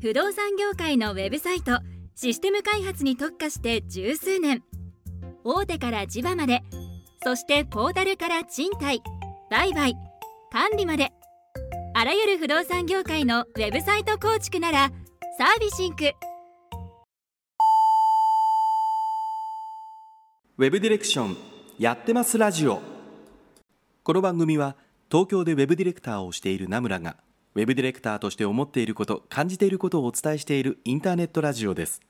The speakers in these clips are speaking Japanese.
不動産業界のウェブサイトシステム開発に特化して十数年。大手から地場までそしてポータルから賃貸売買管理まであらゆる不動産業界のウェブサイト構築ならサービシンク。ウェブディレクションやってますラジオ。この番組は東京でウェブディレクターをしている名村がウェブディレクターとして思っていること感じていることをお伝えしているインターネットラジオです。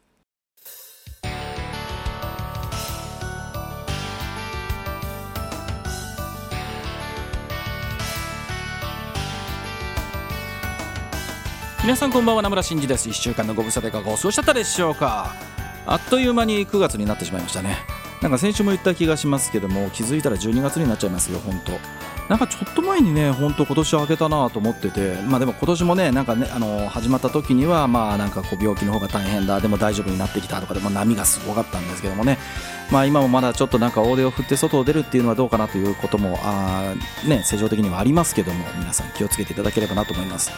皆さんこんばんは名村真司です。1週間のご無沙汰がご過ごしだったでしょうか。あっという間に9月になってしまいましたね。なんか先週も言った気がしますけども気づいたら12月になっちゃいますよ本当。なんかちょっと前にね本当今年明けたなと思っててまあでも今年もねなんかねあの始まった時にはまあなんかこう病気の方が大変だでも大丈夫になってきたとかでも波がすごかったんですけどもね。まあ今もまだちょっとなんか大手を振って外を出るっていうのはどうかなということもあね正常的にはありますけども皆さん気をつけていただければなと思います。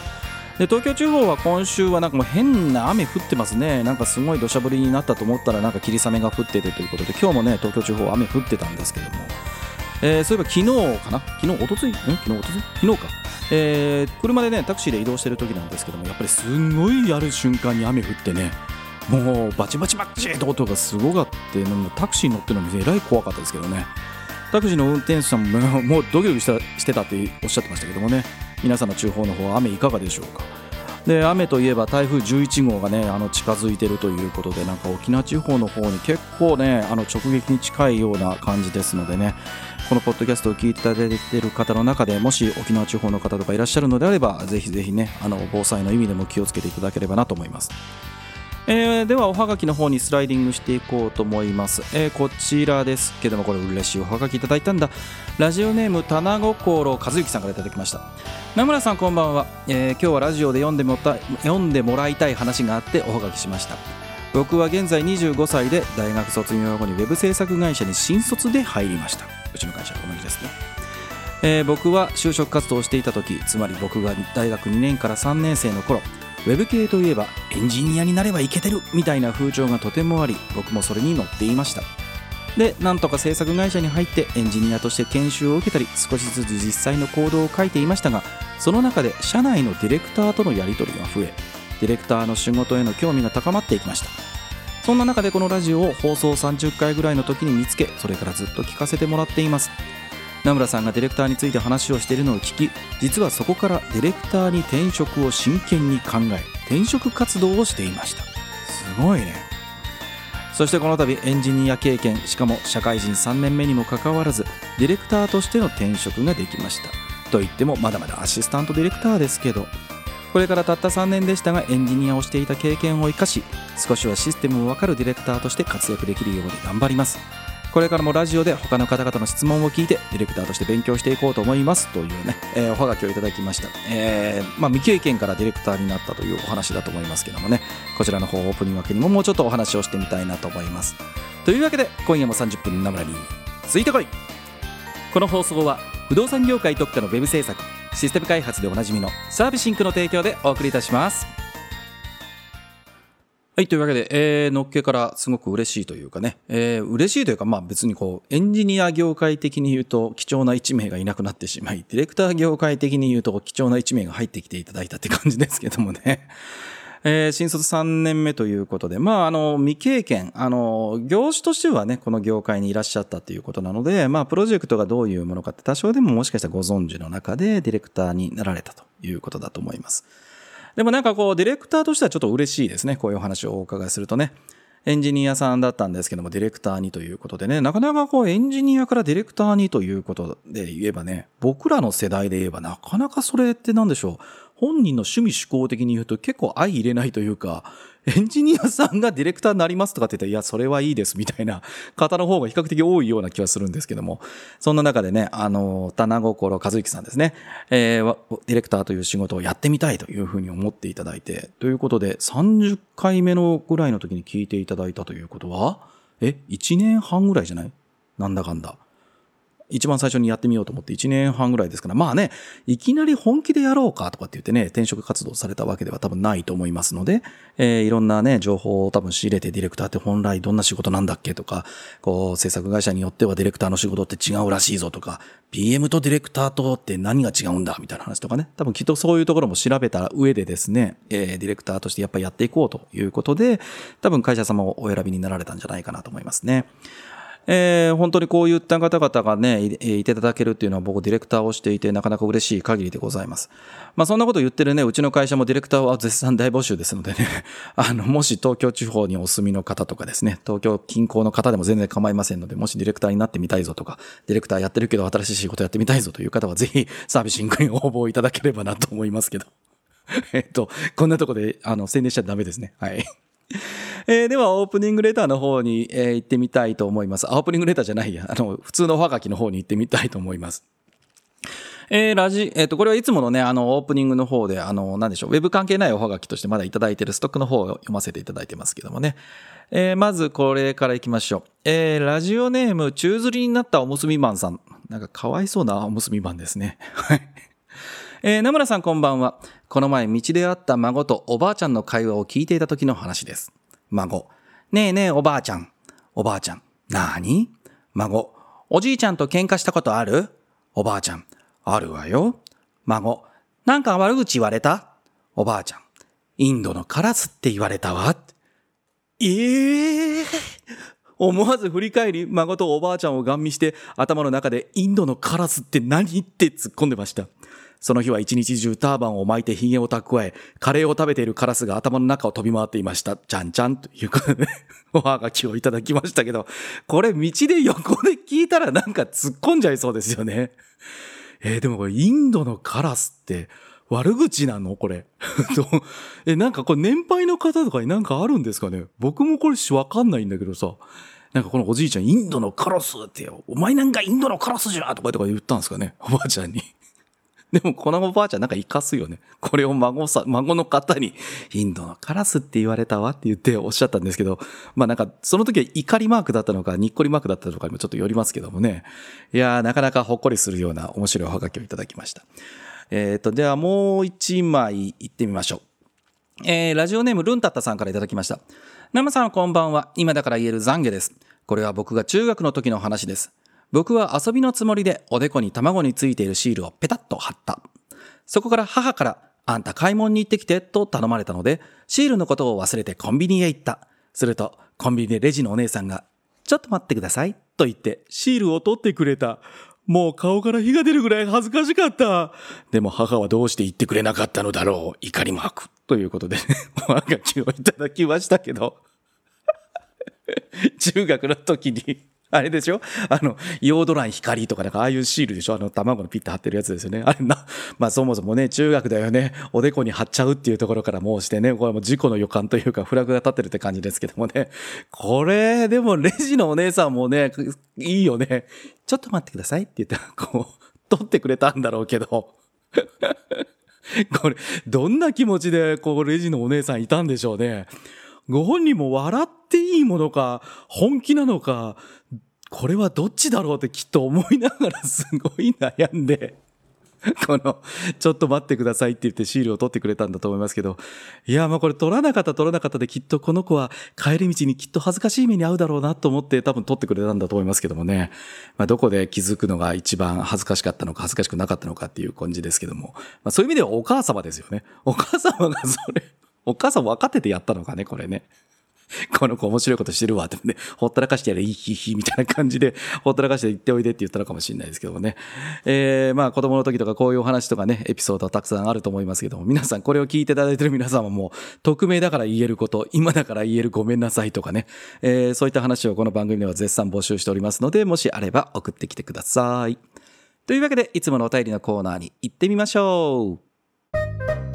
で東京地方は今週はなんかもう変な雨降ってますね、なんかすごい土砂降りになったと思ったらなんか霧雨が降っててということで、今日もね東京地方雨降ってたんですけども、えー、そういえば昨日かな、昨日、おとつい、昨日、おとつい？昨日か、えー、車でねタクシーで移動してる時なんですけども、やっぱりすごいやる瞬間に雨降ってね、もうバチバチバチって音がすごかってタクシーに乗ってるのもえらい怖かったですけどね。タクシーの運転手さんももうドキドキしたしてたっておっしゃってましたけどもね皆さんの地方の方は雨いかがでしょうか。で雨といえば台風11号がねあの近づいているということでなんか沖縄地方の方に結構ねあの直撃に近いような感じですのでねこのポッドキャストを聞いていただいている方の中でもし沖縄地方の方とかいらっしゃるのであればぜひぜひねあの防災の意味でも気をつけていただければなと思います。えー、ではおはがきの方にスライディングしていこうと思います、えーこちらですけどもこれ嬉しいおはがきいただいたんだ。ラジオネーム棚心和之さんからいただきました。名村さんこんばんは、えー今日はラジオで読んでもた読んでもらいたい話があっておはがきしました。僕は現在25歳で大学卒業後にウェブ制作会社に新卒で入りました。うちの会社と同じですね。えー僕は就職活動をしていた時つまり僕が大学2年から3年生の頃ウェブ系といえばエンジニアになればいけてるみたいな風潮がとてもあり僕もそれに乗っていました。でなんとか制作会社に入ってエンジニアとして研修を受けたり少しずつ実際のコードを書いていましたがその中で社内のディレクターとのやり取りが増えディレクターの仕事への興味が高まっていきました。そんな中でこのラジオを放送30回ぐらいの時に見つけそれからずっと聞かせてもらっています。名村さんがディレクターについて話をしているのを聞き実はそこからディレクターに転職を真剣に考え転職活動をしていました。すごいね。そしてこの度エンジニア経験しかも社会人3年目にもかかわらずディレクターとしての転職ができました。と言ってもまだまだアシスタントディレクターですけどこれからたった3年でしたがエンジニアをしていた経験を生かし少しはシステムを分かるディレクターとして活躍できるように頑張ります。これからもラジオで他の方々の質問を聞いてディレクターとして勉強していこうと思います。というね、えーおはがきをいただきました、えーまあ、未経験からディレクターになったというお話だと思いますけどもね。こちらの方オープニング明けにももうちょっとお話をしてみたいなと思います。というわけで今夜も30分ナムラについてこい。この放送は不動産業界特化のウェブ制作システム開発でおなじみのサービシンクの提供でお送りいたしますはい、というわけで、えー、のっけからすごく嬉しいというかね、えー、嬉しいというか、まあ別にこう、エンジニア業界的に言うと貴重な1名がいなくなってしまい、ディレクター業界的に言うと貴重な1名が入ってきていただいたって感じですけどもね。えー新卒3年目ということで、まあ、あの、未経験、あの、業種としてはね、この業界にいらっしゃったということなので、まあ、プロジェクトがどういうものかって多少でももしかしたらご存知の中でディレクターになられたということだと思います。でもなんかこう、ディレクターとしてはちょっと嬉しいですね。こういうお話をお伺いするとね。エンジニアさんだったんですけども、ディレクターにということでね、なかなかこう、エンジニアからディレクターにということで言えばね、僕らの世代で言えばなかなかそれって何でしょう。本人の趣味思考的に言うと結構相入れないというか、エンジニアさんがディレクターになりますとかって言ったら、いや、それはいいですみたいな。方の方が比較的多いような気はするんですけども、そんな中でね、あの、棚心和之さんですね、えーディレクターという仕事をやってみたいというふうに思っていただいて、ということで、30回目のぐらいの時に聞いていただいたということは、え、1年半ぐらいじゃない？なんだかんだ。一番最初にやってみようと思って1年半ぐらいですから、まあね、いきなり本気でやろうかとかって言ってね、転職活動されたわけでは多分ないと思いますので、えー、いろんなね、情報を多分仕入れてディレクターって本来どんな仕事なんだっけとか、こう、制作会社によってはディレクターの仕事って違うらしいぞとか、PM とディレクターとって何が違うんだみたいな話とかね、多分きっとそういうところも調べた上でですね、えー、ディレクターとしてやっぱやっていこうということで、多分会社様をお選びになられたんじゃないかなと思いますね。えー、本当にこういった方々がね、いていただけるっていうのは僕ディレクターをしていてなかなか嬉しい限りでございます。まあそんなこと言ってるね、うちの会社もディレクターは絶賛大募集ですのでね、あの、もし東京地方にお住みの方とかですね、東京近郊の方でも全然構いませんので、もしディレクターになってみたいぞとか、ディレクターやってるけど新しい仕事やってみたいぞという方はぜひサービシングに応募いただければなと思いますけど。えっと、こんなとこで、あの、宣伝しちゃダメですね。はい。えー、では、オープニングレターの方に、えー、行ってみたいと思います。オープニングレターじゃないや。あの、普通のおはがきの方に行ってみたいと思います。えー、ラジ、えっ、ー、と、これはいつものね、あの、オープニングの方で、あの、なんでしょう、ウェブ関係ないおはがきとしてまだいただいてるストックの方を読ませていただいてますけどもね。えー、まずこれから行きましょう。えー、ラジオネーム、宙吊りになったおむすびマンさん。なんかかわいそうなおむすびマンですね。はい。えー、名村さんこんばんは。この前道で会った孫とおばあちゃんの会話を聞いていた時の話です。孫。ねえねえおばあちゃん。おばあちゃん。なーに？孫。おじいちゃんと喧嘩したことある？おばあちゃん。あるわよ。孫。なんか悪口言われた？おばあちゃん。インドのカラスって言われたわ。ええー、思わず振り返り、孫とおばあちゃんをガン見して頭の中でインドのカラスって何？って突っ込んでました。その日は一日中ターバンを巻いて髭を蓄え、カレーを食べているカラスが頭の中を飛び回っていました。ちゃんちゃんということで、ね、おはがきをいただきましたけど、これ道で横で聞いたらなんか突っ込んじゃいそうですよね。えー、でもこれインドのカラスって悪口なの？これ。え、なんかこれ年配の方とかになんかあるんですかね？僕もこれしわかんないんだけどさ。なんかこのおじいちゃん、インドのカラスってよ。お前なんかインドのカラスじゃとかとか言ったんですかね？おばあちゃんに。でも、このおばあちゃんなんか生かすよね。これを孫さ、孫の方に、インドのカラスって言われたわって言っておっしゃったんですけど、まあなんか、その時は怒りマークだったのか、にっこりマークだったのかにもちょっとよりますけどもね。いやー、なかなかほっこりするような面白いおはがきをいただきました。えっ、ー、と、ではもう一枚行ってみましょう。えー、ラジオネームルンタッタさんからいただきました。生さんこんばんは。今だから言える懺悔です。これは僕が中学の時の話です。僕は遊びのつもりでおでこに卵についているシールをペタッと貼った。そこから母から、あんた買い物に行ってきてと頼まれたので、シールのことを忘れてコンビニへ行った。すると、コンビニでレジのお姉さんが、ちょっと待ってくださいと言ってシールを取ってくれた。もう顔から火が出るぐらい恥ずかしかった。でも母はどうして言ってくれなかったのだろう。怒りマーク。ということで、おはがきをいただきましたけど。中学の時にあれでしょ？あの、ヨードラン光とかなんかああいうシールでしょ？あの卵のピッて貼ってるやつですよね。あれな、まあそもそもね、中学だよね、おでこに貼っちゃうっていうところからもうしてね、これも事故の予感というかフラグが立ってるって感じですけどもね。これ、でもレジのお姉さんもね、いいよね。ちょっと待ってくださいって言って、こう、取ってくれたんだろうけど。これ、どんな気持ちで、こう、レジのお姉さんいたんでしょうね。ご本人も笑っていいものか、本気なのか、これはどっちだろうってきっと思いながらすごい悩んで、この、ちょっと待ってくださいって言ってシールを取ってくれたんだと思いますけど、いや、まあこれ取らなかった取らなかったできっとこの子は帰り道にきっと恥ずかしい目に遭うだろうなと思って多分取ってくれたんだと思いますけどもね。まあどこで気づくのが一番恥ずかしかったのか恥ずかしくなかったのかっていう感じですけども。まあそういう意味ではお母様ですよね。お母様がそれ、お母さん分かっててやったのかね、これね。この子面白いことしてるわってね、ほったらかしてやれ、いいひひみたいな感じで、ほったらかして行っておいでって言ったのかもしれないですけどもね。えー、まあ子供の時とかこういうお話とかね、エピソードはたくさんあると思いますけども、皆さんこれを聞いていただいてる皆様もう、匿名だから言えること、今だから言えるごめんなさいとかね、えー、そういった話をこの番組では絶賛募集しておりますので、もしあれば送ってきてください。というわけで、いつものお便りのコーナーに行ってみましょう。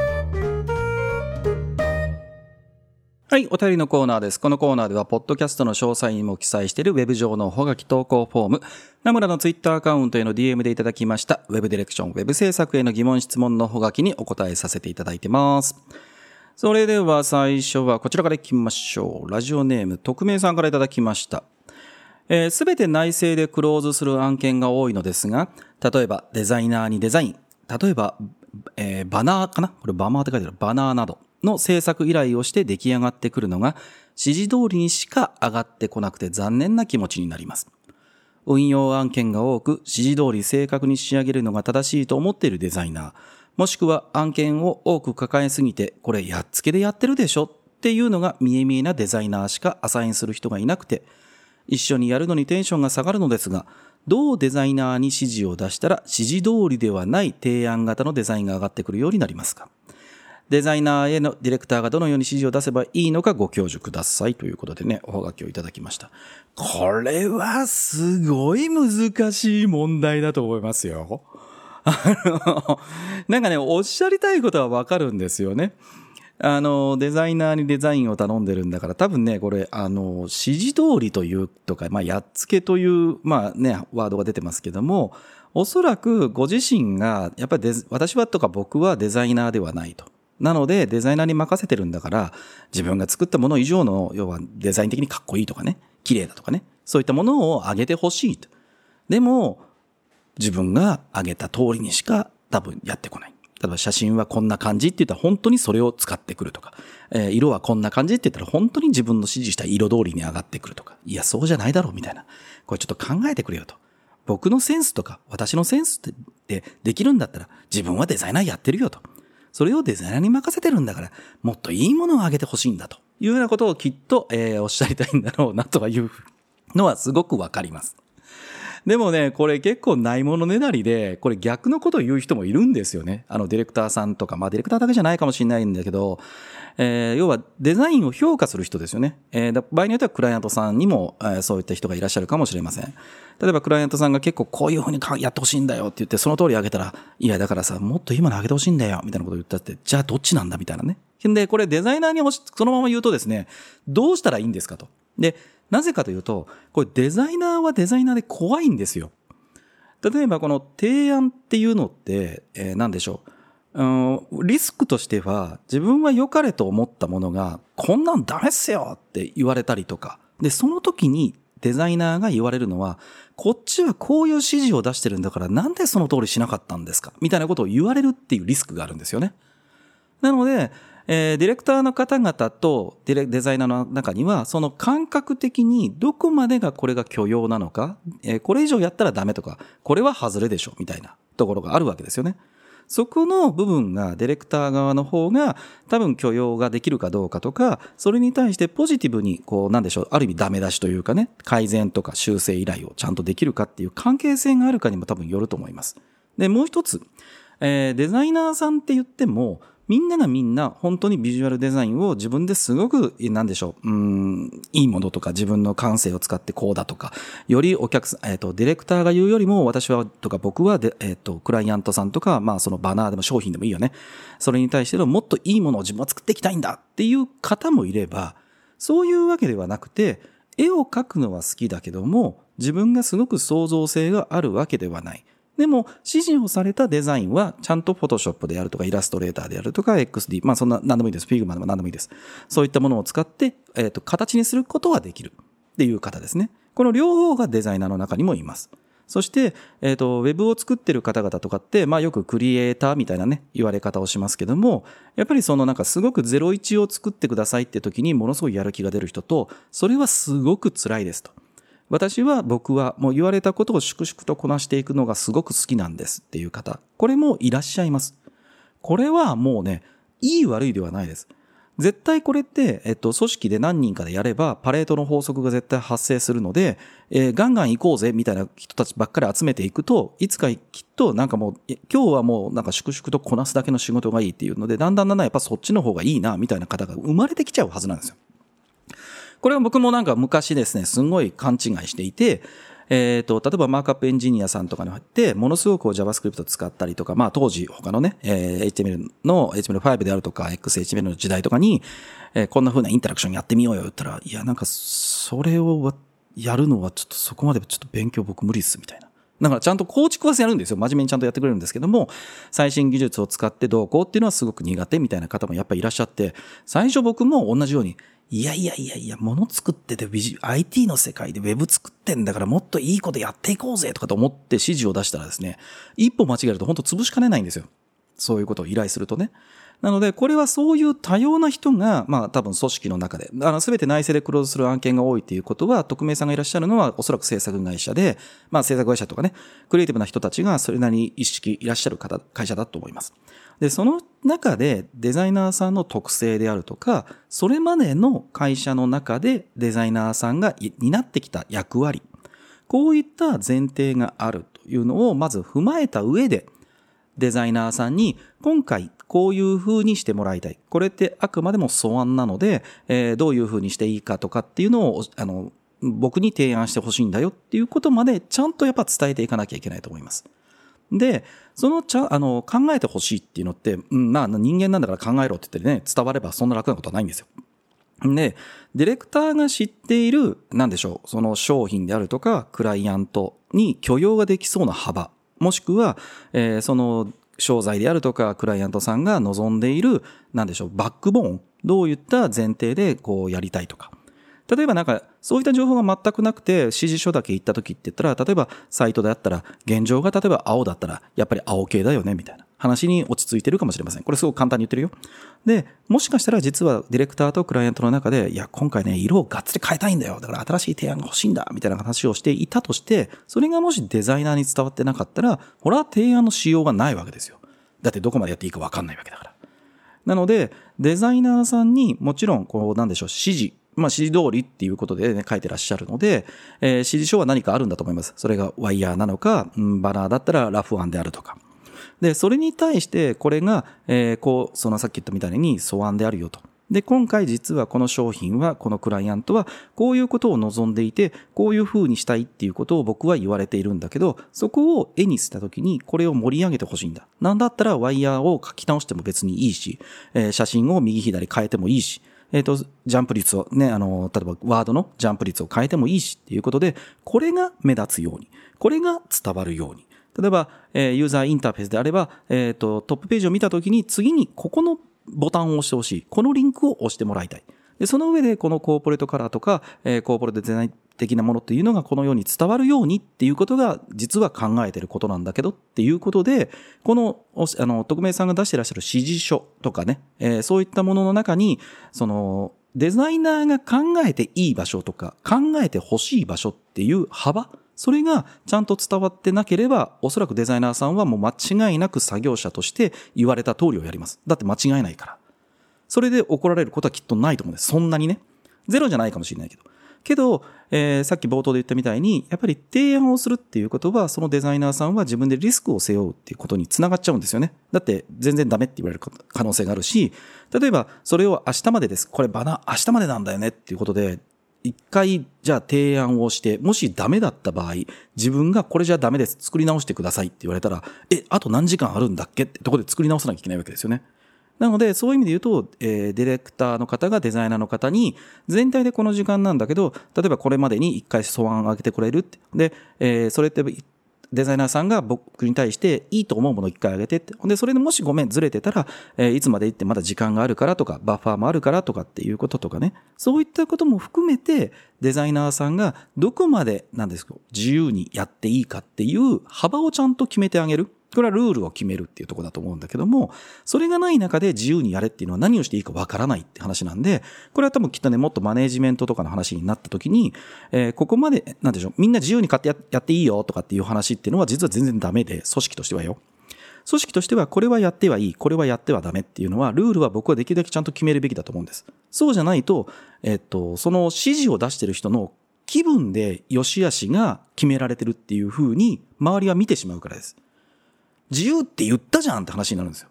はい、お便りのコーナーです。このコーナーでは、ポッドキャストの詳細にも記載しているウェブ上のほがき投稿フォーム、ナムラのツイッターアカウントへの DM でいただきました、ウェブディレクション、ウェブ制作への疑問質問のほがきにお答えさせていただいてます。それでは最初はこちらから行きましょう。ラジオネーム、匿名さんからいただきました。えー、全て内製でクローズする案件が多いのですが、例えばデザイナーにデザイン、例えば、えー、バナーかな？これバマーって書いてあるバナーなどの制作依頼をして出来上がってくるのが指示通りにしか上がってこなくて残念な気持ちになります。運用案件が多く指示通り正確に仕上げるのが正しいと思っているデザイナー、もしくは案件を多く抱えすぎてこれやっつけでやってるでしょ？っていうのが見え見えなデザイナーしかアサインする人がいなくて、一緒にやるのにテンションが下がるのですが、どうデザイナーに指示を出したら指示通りではない提案型のデザインが上がってくるようになりますか？デザイナーへのディレクターがどのように指示を出せばいいのかご教授くださいということでね、おはがきをいただきました。これはすごい難しい問題だと思いますよ。あの、なんかね、おっしゃりたいことはわかるんですよね。あの、デザイナーにデザインを頼んでるんだから、多分ね、これ、あの、指示通りというとか、まあ、やっつけという、まあね、ワードが出てますけども、おそらくご自身が、やっぱり私はとか僕はデザイナーではないと。なので、デザイナーに任せてるんだから、自分が作ったもの以上の、要はデザイン的にかっこいいとかね、綺麗だとかね、そういったものを上げてほしいと。でも、自分が上げた通りにしか多分やってこない。例えば写真はこんな感じって言ったら本当にそれを使ってくるとか、えー、色はこんな感じって言ったら本当に自分の指示した色通りに上がってくるとか、いや、そうじゃないだろうみたいな。これちょっと考えてくれよと。僕のセンスとか、私のセンスってできるんだったら自分はデザイナーやってるよと。それをデザイナーに任せてるんだから、もっといいものをあげてほしいんだというようなことをきっと、えー、おっしゃりたいんだろうなというのはすごくわかります。でもね、これ結構ないものねだりで、これ逆のことを言う人もいるんですよね。あの、ディレクターさんとか、まあ、ディレクターだけじゃないかもしれないんだけど、えー、要はデザインを評価する人ですよね。えー、場合によってはクライアントさんにも、えー、そういった人がいらっしゃるかもしれません。例えばクライアントさんが結構こういうふうにやってほしいんだよって言って、その通り上げたら、いや、だからさ、もっといいもの上げてほしいんだよ、みたいなことを言ったって、じゃあどっちなんだみたいなね。で、これデザイナーにそのまま言うとですね、どうしたらいいんですかと。で、なぜかというと、これデザイナーはデザイナーで怖いんですよ。例えばこの提案っていうのって、えー、何でしょう。うん、リスクとしては、自分は良かれと思ったものが、こんなんダメっすよって言われたりとか。で、その時にデザイナーが言われるのは、こっちはこういう指示を出してるんだから、なんでその通りしなかったんですか？みたいなことを言われるっていうリスクがあるんですよね。なので、えー、ディレクターの方々とデデザイナーの中には、その感覚的にどこまでがこれが許容なのか、えー、これ以上やったらダメとか、これは外れでしょ、みたいなところがあるわけですよね。そこの部分がディレクター側の方が多分許容ができるかどうかとか、それに対してポジティブに、こう、なんでしょう、ある意味ダメ出しというかね、改善とか修正依頼をちゃんとできるかっていう関係性があるかにも多分よると思います。で、もう一つ、えー、デザイナーさんって言っても、みんながみんな本当にビジュアルデザインを自分ですごく、なんでしょう、うん、いいものとか自分の感性を使ってこうだとか、よりお客さん、えっ、ー、と、ディレクターが言うよりも私はとか僕はで、えっ、ー、と、クライアントさんとか、まあそのバナーでも商品でもいいよね。それに対してのもっといいものを自分は作っていきたいんだっていう方もいれば、そういうわけではなくて、絵を描くのは好きだけども、自分がすごく創造性があるわけではない。でも、指示をされたデザインは、ちゃんと Photoshop でやるとか、イラストレーターでやるとか、XD、まあそんな何でもいいです。 Figma でも何でもいいです。そういったものを使って、えっ、ー、と、形にすることはできるっていう方ですね。この両方がデザイナーの中にもいます。そして、えっ、ー、と、ウェブを作ってる方々とかって、まあよくクリエイターみたいなね、言われ方をしますけども、やっぱりそのなんかすごく01を作ってくださいって時にものすごいやる気が出る人と、それはすごく辛いですと。私は僕はもう言われたことを粛々とこなしていくのがすごく好きなんですっていう方、これもいらっしゃいます。これはもうね、いい悪いではないです。絶対これって、えっと、組織で何人かでやれば、パレートの法則が絶対発生するので、えー、ガンガン行こうぜ、みたいな人たちばっかり集めていくと、いつかきっとなんかもう、今日はもうなんか粛々とこなすだけの仕事がいいっていうので、だんだんだんだんやっぱそっちの方がいいな、みたいな方が生まれてきちゃうはずなんですよ。これは僕もなんか昔ですね、すごい勘違いしていて、えっ、と、例えばマークアップエンジニアさんとかに入って、ものすごく JavaScript 使ったりとか、まあ当時他のね、えー、HTML の HTML5 であるとか、XHTML の時代とかに、えー、こんな風なインタラクションやってみようよ言ったら、いや、なんかそれをやるのはちょっとそこまでちょっと勉強僕無理っすみたいな。だからちゃんと構築はやるんですよ。真面目にちゃんとやってくれるんですけども、最新技術を使ってどうこうっていうのはすごく苦手みたいな方もやっぱりいらっしゃって、最初僕も同じように、いやいやいやいや、物作ってて、IT の世界で Web 作ってんだからもっといいことやっていこうぜとかと思って指示を出したらですね、一歩間違えると本当潰しかねないんですよ。そういうことを依頼するとね。なので、これはそういう多様な人が、まあ多分組織の中で、あの、すべて内政でクローズする案件が多いということは、匿名さんがいらっしゃるのは、おそらく制作会社で、まあ制作会社とかね、クリエイティブな人たちがそれなりに意識いらっしゃる方、会社だと思います。で、その中でデザイナーさんの特性であるとか、それまでの会社の中でデザイナーさんが担ってきた役割、こういった前提があるというのをまず踏まえた上で、デザイナーさんに今回こういう風にしてもらいたい。これってあくまでも素案なので、えー、どういう風にしていいかとかっていうのを、あの、僕に提案してほしいんだよっていうことまでちゃんとやっぱ伝えていかなきゃいけないと思います。で、そのちゃ、あの、考えてほしいっていうのって、うん、まあ人間なんだから考えろって言ってね、伝わればそんな楽なことはないんですよ。で、ディレクターが知っている、なんでしょう、その商品であるとか、クライアントに許容ができそうな幅もしくは、えー、その商材であるとか、クライアントさんが望んでいる、なんでしょう、バックボーン、どういった前提でこうやりたいとか。例えばなんか、そういった情報が全くなくて、指示書だけ行った時って言ったら、例えばサイトであったら、現状が例えば青だったら、やっぱり青系だよね、みたいな。話に落ち着いてるかもしれません。これすごく簡単に言ってるよ。で、もしかしたら実はディレクターとクライアントの中で、いや、今回ね、色をがっつり変えたいんだよ。だから新しい提案が欲しいんだ。みたいな話をしていたとして、それがもしデザイナーに伝わってなかったら、ほら、提案のしようがないわけですよ。だってどこまでやっていいかわかんないわけだから。なので、デザイナーさんにもちろん、こう、なんでしょう、指示、まあ、指示通りっていうことでね、書いてらっしゃるので、えー、指示書は何かあるんだと思います。それがワイヤーなのか、うん、バナーだったらラフワンであるとか。で、それに対してこれが、えー、こう、そのさっき言ったみたいに素案であるよと。で、今回実はこの商品は、このクライアントは、こういうことを望んでいて、こういう風にしたいっていうことを僕は言われているんだけど、そこを絵にしたときに、これを盛り上げてほしいんだ。なんだったらワイヤーを書き直しても別にいいし、えー、写真を右左変えてもいいし、えっ、ー、と、ジャンプ率をね、あの、例えばワードのジャンプ率を変えてもいいしっていうことで、これが目立つように、これが伝わるように。例えば、えー、ユーザーインターフェースであれば、えっ、ー、と、トップページを見たときに次にここのボタンを押してほしい。このリンクを押してもらいたい。で、その上でこのコーポレートカラーとか、えー、コーポレートデザイン的なものっていうのがこのように伝わるようにっていうことが実は考えてることなんだけどっていうことで、この、あの、匿名さんが出してらっしゃる指示書とかね、えー、そういったものの中に、その、デザイナーが考えていい場所とか、考えてほしい場所っていう幅それがちゃんと伝わってなければ、おそらくデザイナーさんはもう間違いなく作業者として言われた通りをやります。だって間違いないから。それで怒られることはきっとないと思うんです。そんなにね。ゼロじゃないかもしれないけど。けど、えー、さっき冒頭で言ったみたいに、やっぱり提案をするっていうことは、そのデザイナーさんは自分でリスクを背負うっていうことにつながっちゃうんですよね。だって全然ダメって言われる可能性があるし、例えばそれを明日までです。これバナ明日までなんだよねっていうことで、一回、じゃあ提案をして、もしダメだった場合、自分がこれじゃダメです、作り直してくださいって言われたら、え、あと何時間あるんだっけってとこで作り直さなきゃいけないわけですよね。なので、そういう意味で言うと、えー、ディレクターの方がデザイナーの方に、全体でこの時間なんだけど、例えばこれまでに一回素案を上げてくれるって。で、えー、それってデザイナーさんが僕に対していいと思うものを一回あげてって。で、それでもしごめんずれてたら、えー、いつまで行ってまだ時間があるからとか、バッファーもあるからとかっていうこととかね。そういったことも含めて、デザイナーさんがどこまで、なんですか、自由にやっていいかっていう幅をちゃんと決めてあげる。これはルールを決めるっていうとこだと思うんだけども、それがない中で自由にやれっていうのは何をしていいかわからないって話なんで、これは多分きっとね、もっとマネージメントとかの話になった時に、えー、ここまで、なんでしょう、みんな自由に買ってやっていいよとかっていう話っていうのは実は全然ダメで、組織としてはよ。組織としてはこれはやってはいい、これはやってはダメっていうのは、ルールは僕はできるだけちゃんと決めるべきだと思うんです。そうじゃないと、えっと、その指示を出してる人の気分で良し悪しが決められてるっていう風に周りは見てしまうからです。自由って言ったじゃんって話になるんですよ。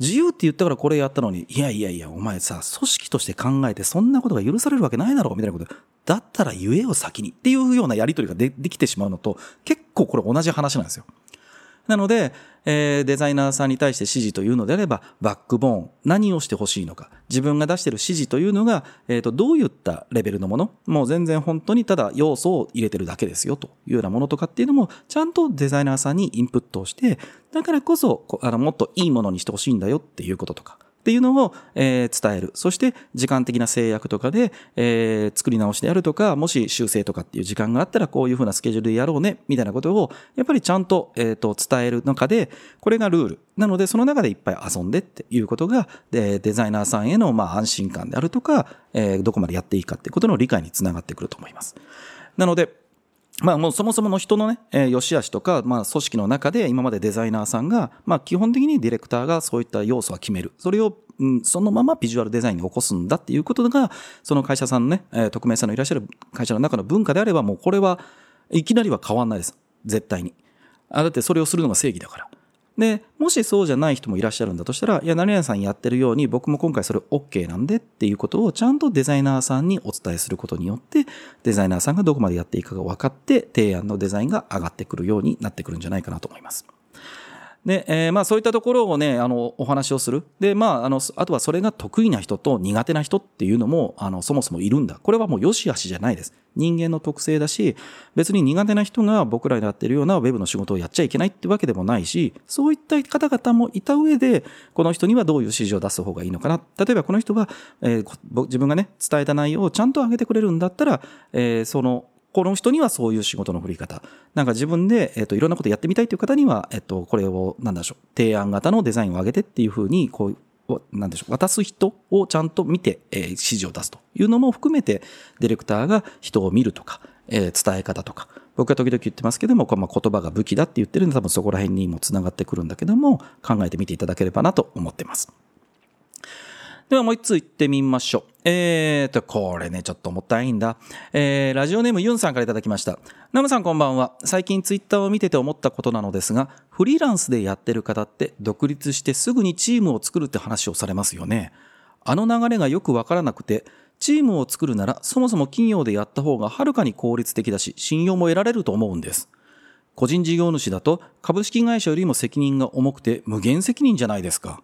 自由って言ったからこれやったのに、いやいやいや、お前さ、組織として考えてそんなことが許されるわけないだろうみたいなこと。だったら言えよ先にっていうようなやりとりがでできてしまうのと、結構これ同じ話なんですよ。なので、えー、デザイナーさんに対して指示というのであれば、バックボーン、何をしてほしいのか、自分が出している指示というのが、えっ、ー、と、どういったレベルのもの、もう全然本当にただ要素を入れてるだけですよというようなものとかっていうのも、ちゃんとデザイナーさんにインプットをして、だからこそ、あの、もっといいものにしてほしいんだよっていうこととか、っていうのを、えー伝える。そして、時間的な制約とかで、えー作り直しであるとか、もし修正とかっていう時間があったら、こういうふうなスケジュールでやろうね、みたいなことを、やっぱりちゃんと、えーと、伝える中で、これがルール。なので、その中でいっぱい遊んでっていうことが、でデザイナーさんへの、まあ、安心感であるとか、えーどこまでやっていいかっていうことの理解につながってくると思います。なので、まあもうそもそもの人のね、えー良し悪しとか、まあ組織の中で今までデザイナーさんが、まあ基本的にディレクターがそういった要素は決める。それを、うん、そのままビジュアルデザインに起こすんだっていうことが、その会社さんのね、えー匿名さんのいらっしゃる会社の中の文化であれば、もうこれはいきなりは変わんないです。絶対に。あだってそれをするのが正義だから。で、もしそうじゃない人もいらっしゃるんだとしたら、いや、何々さんやってるように、僕も今回それ OK なんでっていうことをちゃんとデザイナーさんにお伝えすることによって、デザイナーさんがどこまでやっていいかが分かって、提案のデザインが上がってくるようになってくるんじゃないかなと思います。で、えーまあそういったところをね、あの、お話をする。で、まあ、あの、あとはそれが得意な人と苦手な人っていうのも、あの、そもそもいるんだ。これはもう良し悪しじゃないです。人間の特性だし、別に苦手な人が僕らにやってるようなウェブの仕事をやっちゃいけないってわけでもないし、そういった方々もいた上で、この人にはどういう指示を出す方がいいのかな。例えばこの人は、えー自分がね、伝えた内容をちゃんと上げてくれるんだったら、えーその、この人にはそういう仕事の振り方。なんか自分で、えっ、と、いろんなことやってみたいという方には、えっ、と、これを、なんでしょう、提案型のデザインを上げてっていうふうに、こう、なんでしょう、渡す人をちゃんと見て、えー指示を出すというのも含めて、ディレクターが人を見るとか、えー伝え方とか、僕は時々言ってますけども、こまあ言葉が武器だって言ってるんで、多分そこら辺にもつながってくるんだけども、考えてみていただければなと思ってます。ではもう一つ行ってみましょう。えーと、これね、ちょっともったいんだ。えー、ラジオネームユンさんからいただきました。ナムさんこんばんは。最近ツイッターを見てて思ったことなのですが、フリーランスでやってる方って独立してすぐにチームを作るって話をされますよね。あの流れがよくわからなくて、チームを作るならそもそも企業でやった方がはるかに効率的だし、信用も得られると思うんです。個人事業主だと株式会社よりも責任が重くて無限責任じゃないですか。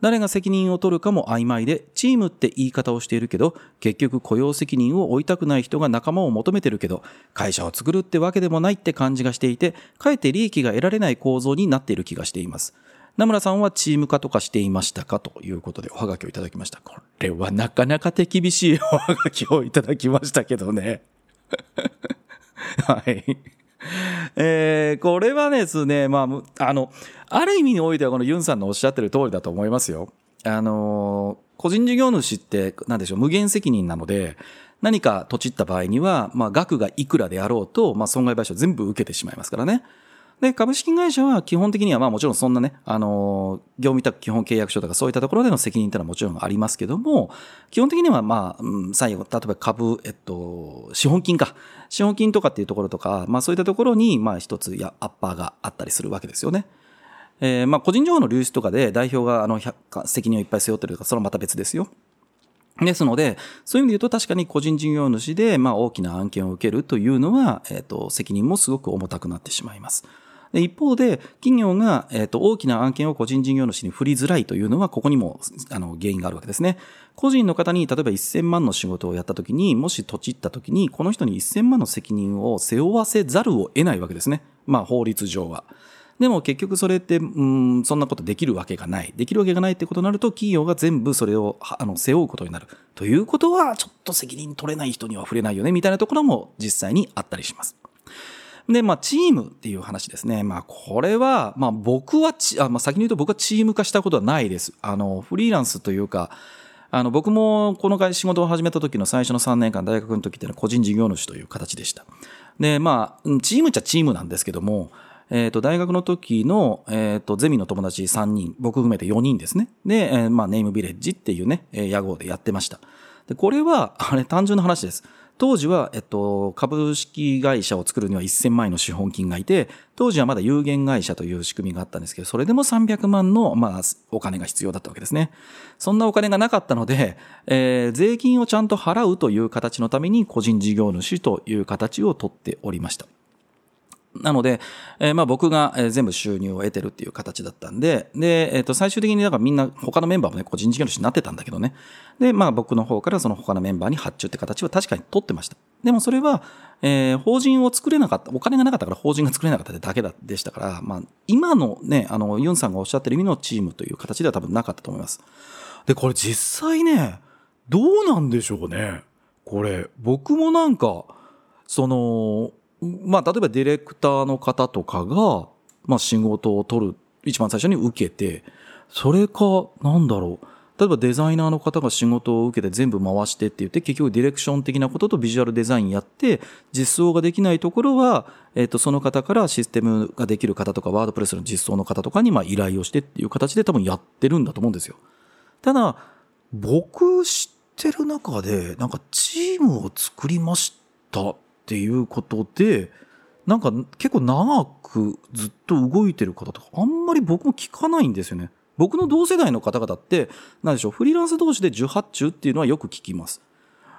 誰が責任を取るかも曖昧で、チームって言い方をしているけど、結局雇用責任を負いたくない人が仲間を求めてるけど、会社を作るってわけでもないって感じがしていて、かえって利益が得られない構造になっている気がしています。名村さんはチーム化とかしていましたかということでおはがきをいただきました。これはなかなか手厳しいおはがきをいただきましたけどね。はい。えー、これはですね、まあ、あの、ある意味においてはこのユンさんのおっしゃってる通りだと思いますよ。あのー個人事業主って、なんでしょう、無限責任なので、何か土地った場合には、まあ、額がいくらであろうと、まあ、損害賠償全部受けてしまいますからね。で、株式会社は基本的には、まあもちろんそんなね、あの、業務委託基本契約書とかそういったところでの責任ってのはもちろんありますけども、基本的にはまあ、うん最後、例えば株、えっと、資本金か。資本金とかっていうところとか、まあそういったところに、まあ一つ、や、アッパーがあったりするわけですよね。えーまあ個人情報の流出とかで代表があの、責任をいっぱい背負ってるとか、それはまた別ですよ。ですので、そういう意味で言うと確かに個人事業主で、まあ大きな案件を受けるというのは、えっ、と、責任もすごく重たくなってしまいます。一方で、企業が、えっ、と、大きな案件を個人事業主に振りづらいというのは、ここにも、あの、原因があるわけですね。個人の方に、例えば1000万の仕事をやったときに、もし土地ったときに、この人に1000万の責任を背負わせざるを得ないわけですね。まあ、法律上は。でも結局それって、うん、そんなことできるわけがない。できるわけがないってことになると、企業が全部それを、あの、背負うことになる。ということは、ちょっと責任取れない人には触れないよね、みたいなところも実際にあったりします。で、まあ、チームっていう話ですね。まあ、これは、まあ、僕は、あまあ、先に言うと僕はチーム化したことはないです。あの、フリーランスというか、あの、僕もこの会仕事を始めた時の最初の3年間、大学の時っていうのは個人事業主という形でした。で、まあ、チームっちゃチームなんですけども、えっ、と、大学の時の、えっ、と、ゼミの友達3人、僕含めて4人ですね。で、えまあ、ネームビレッジっていうね、え屋号でやってました。で、これは、あれ、単純な話です。当時は、えっと、株式会社を作るには1000万円の資本金がいて、当時はまだ有限会社という仕組みがあったんですけど、それでも300万の、まあ、お金が必要だったわけですね。そんなお金がなかったので、えー税金をちゃんと払うという形のために、個人事業主という形をとっておりました。なので、えーまあ僕が全部収入を得てるっていう形だったんで、で、えっ、と、最終的にだからみんな他のメンバーもね、個人事業主になってたんだけどね。で、まあ僕の方からその他のメンバーに発注って形は確かに取ってました。でもそれは、えー法人を作れなかった、お金がなかったから法人が作れなかっただけだでしたから、まあ今のね、あの、ユンさんがおっしゃってる意味のチームという形では多分なかったと思います。でこれ実際ねどうなんでしょうねこれ僕もなんかそのまあ例えばディレクターの方とかが、まあ、仕事を取る一番最初に受けてそれかなんだろう例えばデザイナーの方が仕事を受けて全部回してって言って結局ディレクション的なこととビジュアルデザインやって実装ができないところは、えっ、とその方からシステムができる方とかワードプレスの実装の方とかにまあ依頼をしてっていう形で多分やってるんだと思うんですよ。ただ僕知ってる中でなんかチームを作りましたっていうことでなんか結構長くずっと動いてる方とかあんまり僕も聞かないんですよね。僕の同世代の方々って、なんでしょう、フリーランス同士で受発注っていうのはよく聞きます。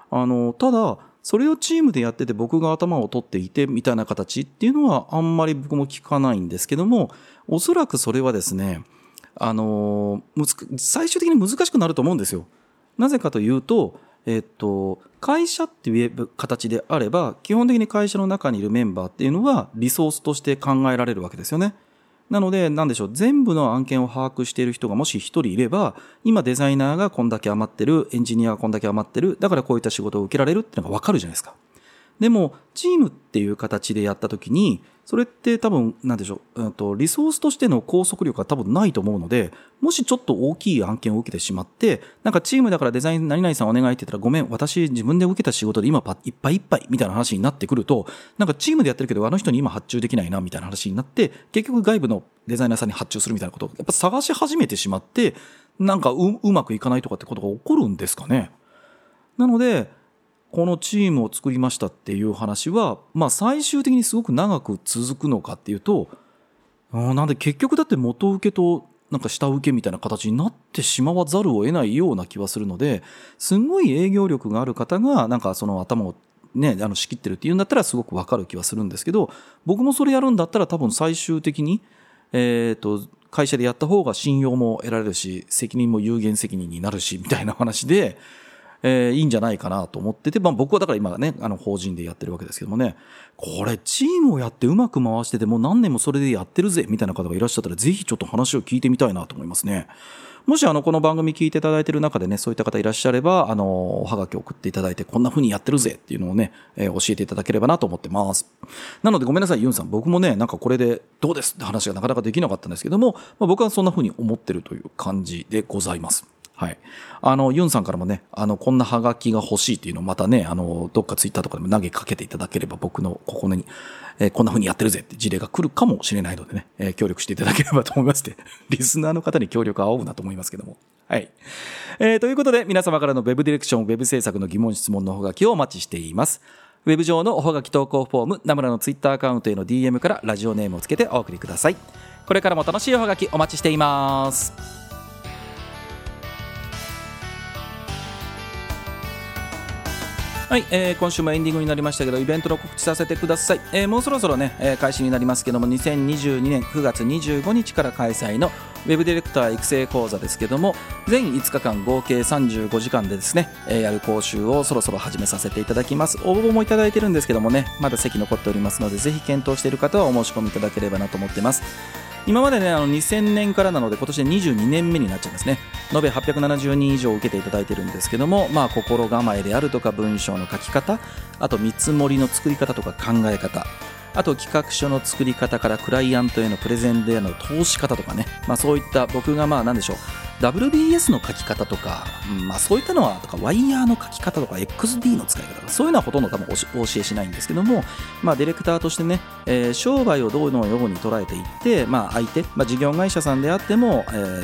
あの、ただ、それをチームでやってて僕が頭を取っていてみたいな形っていうのはあんまり僕も聞かないんですけども、おそらくそれはですね、あの、最終的に難しくなると思うんですよ。なぜかというと、えっと、会社っていう形であれば、基本的に会社の中にいるメンバーっていうのはリソースとして考えられるわけですよね。なので、なんでしょう、全部の案件を把握している人がもし一人いれば、今デザイナーがこんだけ余ってる、エンジニアがこんだけ余ってる、だからこういった仕事を受けられるっていうのがわかるじゃないですか。でも、チームっていう形でやったときに、それって多分、なんでしょう、うんと、リソースとしての拘束力が多分ないと思うので、もしちょっと大きい案件を受けてしまって、なんかチームだからデザイン何々さんお願いって言ったら、ごめん、私自分で受けた仕事で今いっぱいいっぱいみたいな話になってくると、なんかチームでやってるけど、あの人に今発注できないなみたいな話になって、結局外部のデザイナーさんに発注するみたいなことをやっぱ探し始めてしまって、なんかううまくいかないとかってことが起こるんですかね。なので、このチームを作りましたっていう話は、まあ最終的にすごく長く続くのかっていうと、なんで結局だって元請けとなんか下請けみたいな形になってしまわざるを得ないような気はするので、すごい営業力がある方が、なんかその頭をね、あの仕切ってるっていうんだったらすごくわかる気はするんですけど、僕もそれやるんだったら多分最終的に、えっ、ー、と、会社でやった方が信用も得られるし、責任も有限責任になるし、みたいな話で、えー、いいんじゃないかなと思ってて、まあ僕はだから今ね、あの法人でやってるわけですけどもね、これチームをやってうまく回しててもう何年もそれでやってるぜ、みたいな方がいらっしゃったら、ぜひちょっと話を聞いてみたいなと思いますね。もしあの、この番組聞いていただいている中でね、そういった方いらっしゃれば、あの、おはがき送っていただいて、こんな風にやってるぜっていうのをね、えー、教えていただければなと思ってます。なのでごめんなさい、ユンさん。僕もね、なんかこれでどうですって話がなかなかできなかったんですけども、まあ、僕はそんな風に思ってるという感じでございます。はい。あの、ユンさんからもね、あの、こんなハガキが欲しいっていうのをまたね、あの、どっかツイッターとかでも投げかけていただければ僕のここに、えー、こんな風にやってるぜって事例が来るかもしれないのでね、えー、協力していただければと思いまして、リスナーの方に協力を仰ぐなと思いますけども。はい。えー、ということで、皆様からの Web ディレクション、Web 制作の疑問、質問のほがきをお待ちしています。ウェブ上のおはがき投稿フォーム、ナムラのツイッターアカウントへの DM からラジオネームをつけてお送りください。これからも楽しいおはがきお待ちしています。はい、えー、今週もエンディングになりましたけどイベントの告知させてください、えー、もうそろそろね、えー、開始になりますけども2022年9月25日から開催のウェブディレクター育成講座ですけども全5日間合計35時間でですね、やる講習をそろそろ始めさせていただきます。応募もいただいてるんですけどもねまだ席残っておりますのでぜひ検討している方はお申し込みいただければなと思ってます。今までねあの2000年からなので今年で22年目になっちゃいますね。延べ870人以上受けていただいてるんですけどもまあ心構えであるとか文章の書き方あと見積もりの作り方とか考え方あと企画書の作り方からクライアントへのプレゼンでの通し方とかね、まあ、そういった僕がまあ何でしょう。WBS の書き方とか、うん、まあそういったのはとかワイヤーの書き方とか XD の使い方とかそういうのはほとんど多分お教えしないんですけども、まあ、ディレクターとしてね、えー、商売をどうのように捉えていって、まあ、相手、まあ、事業会社さんであっても、えー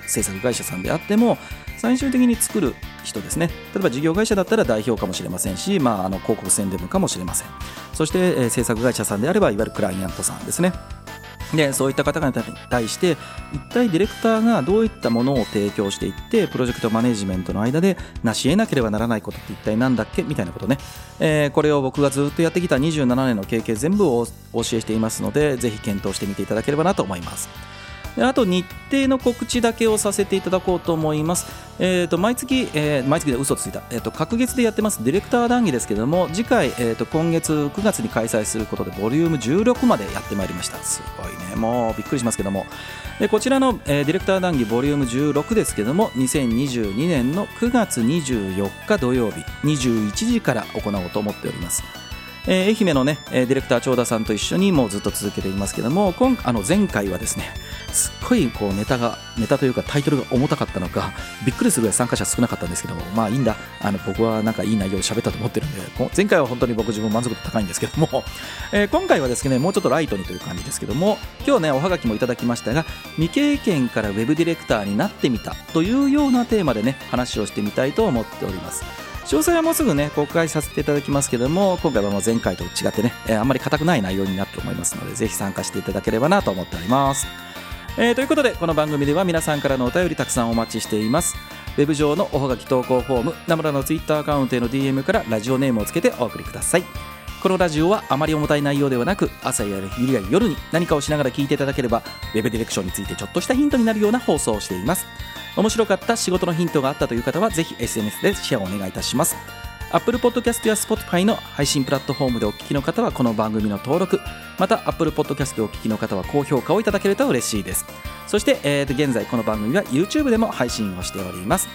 と、制作会社さんであっても最終的に作る人ですね。例えば事業会社だったら代表かもしれませんし、まあ、あの広告宣伝部かもしれません。そして、えー、制作会社さんであればいわゆるクライアントさんですね。でそういった方々に対して一体ディレクターがどういったものを提供していってプロジェクトマネジメントの間で成し得なければならないことって一体何だっけみたいなことね、えー、これを僕がずっとやってきた27年の経験全部をお教えしていますのでぜひ検討してみていただければなと思います。あと日程の告知だけをさせていただこうと思います。えー、と毎月、えー、毎月で嘘ついた、えー、と隔月でやってます。ディレクター談義ですけども次回、えー、と今月9月に開催することでボリューム16までやってまいりました。すごいね。もうびっくりしますけども。でこちらの、えー、ディレクター談義ボリューム16ですけども2022年の9月24日土曜日21時から行おうと思っております。えー、愛媛のね、ディレクター長田さんと一緒にもうずっと続けていますけども今あの前回はですねすっごいこうネタがネタというかタイトルが重たかったのかびっくりするぐらい参加者少なかったんですけどもまあいいんだ。あの僕はなんかいい内容で喋ったと思ってるんで前回は本当に僕自分満足度高いんですけども、えー、今回はですねもうちょっとライトにという感じですけども今日ねおはがきもいただきましたが未経験からウェブディレクターになってみたというようなテーマでね話をしてみたいと思っております。詳細はもうすぐね公開させていただきますけども今回はもう前回と違ってね、えー、あんまり硬くない内容になって思いますのでぜひ参加していただければなと思っております。えー、ということでこの番組では皆さんからのお便りたくさんお待ちしています。ウェブ上のおはがき投稿フォームナムラのツイッターアカウントへの DM からラジオネームをつけてお送りください。このラジオはあまり重たい内容ではなく朝や昼や夜に何かをしながら聞いていただければウェブディレクションについてちょっとしたヒントになるような放送をしています。面白かった仕事のヒントがあったという方はぜひ SNS でシェアをお願いいたします。Apple Podcast や Spotify の配信プラットフォームでお聞きの方はこの番組の登録また Apple Podcast でお聞きの方は高評価をいただけると嬉しいです。そして、えー、現在この番組は YouTube でも配信をしております。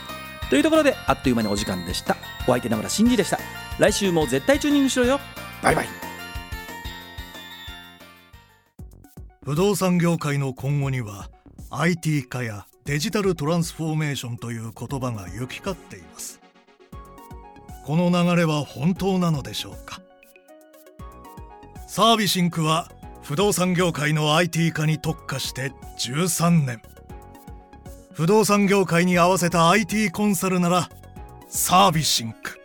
というところであっという間にお時間でした。お相手ながら真司でした。来週も絶対チューニングしろよ。バイバイ。不動産業界の今後には IT 化やデジタルトランスフォーメーションという言葉が行き交っていますこの流れは本当なのでしょうか？サービシンクは不動産業界の IT 化に特化して13年。不動産業界に合わせた IT コンサルならサービシンク。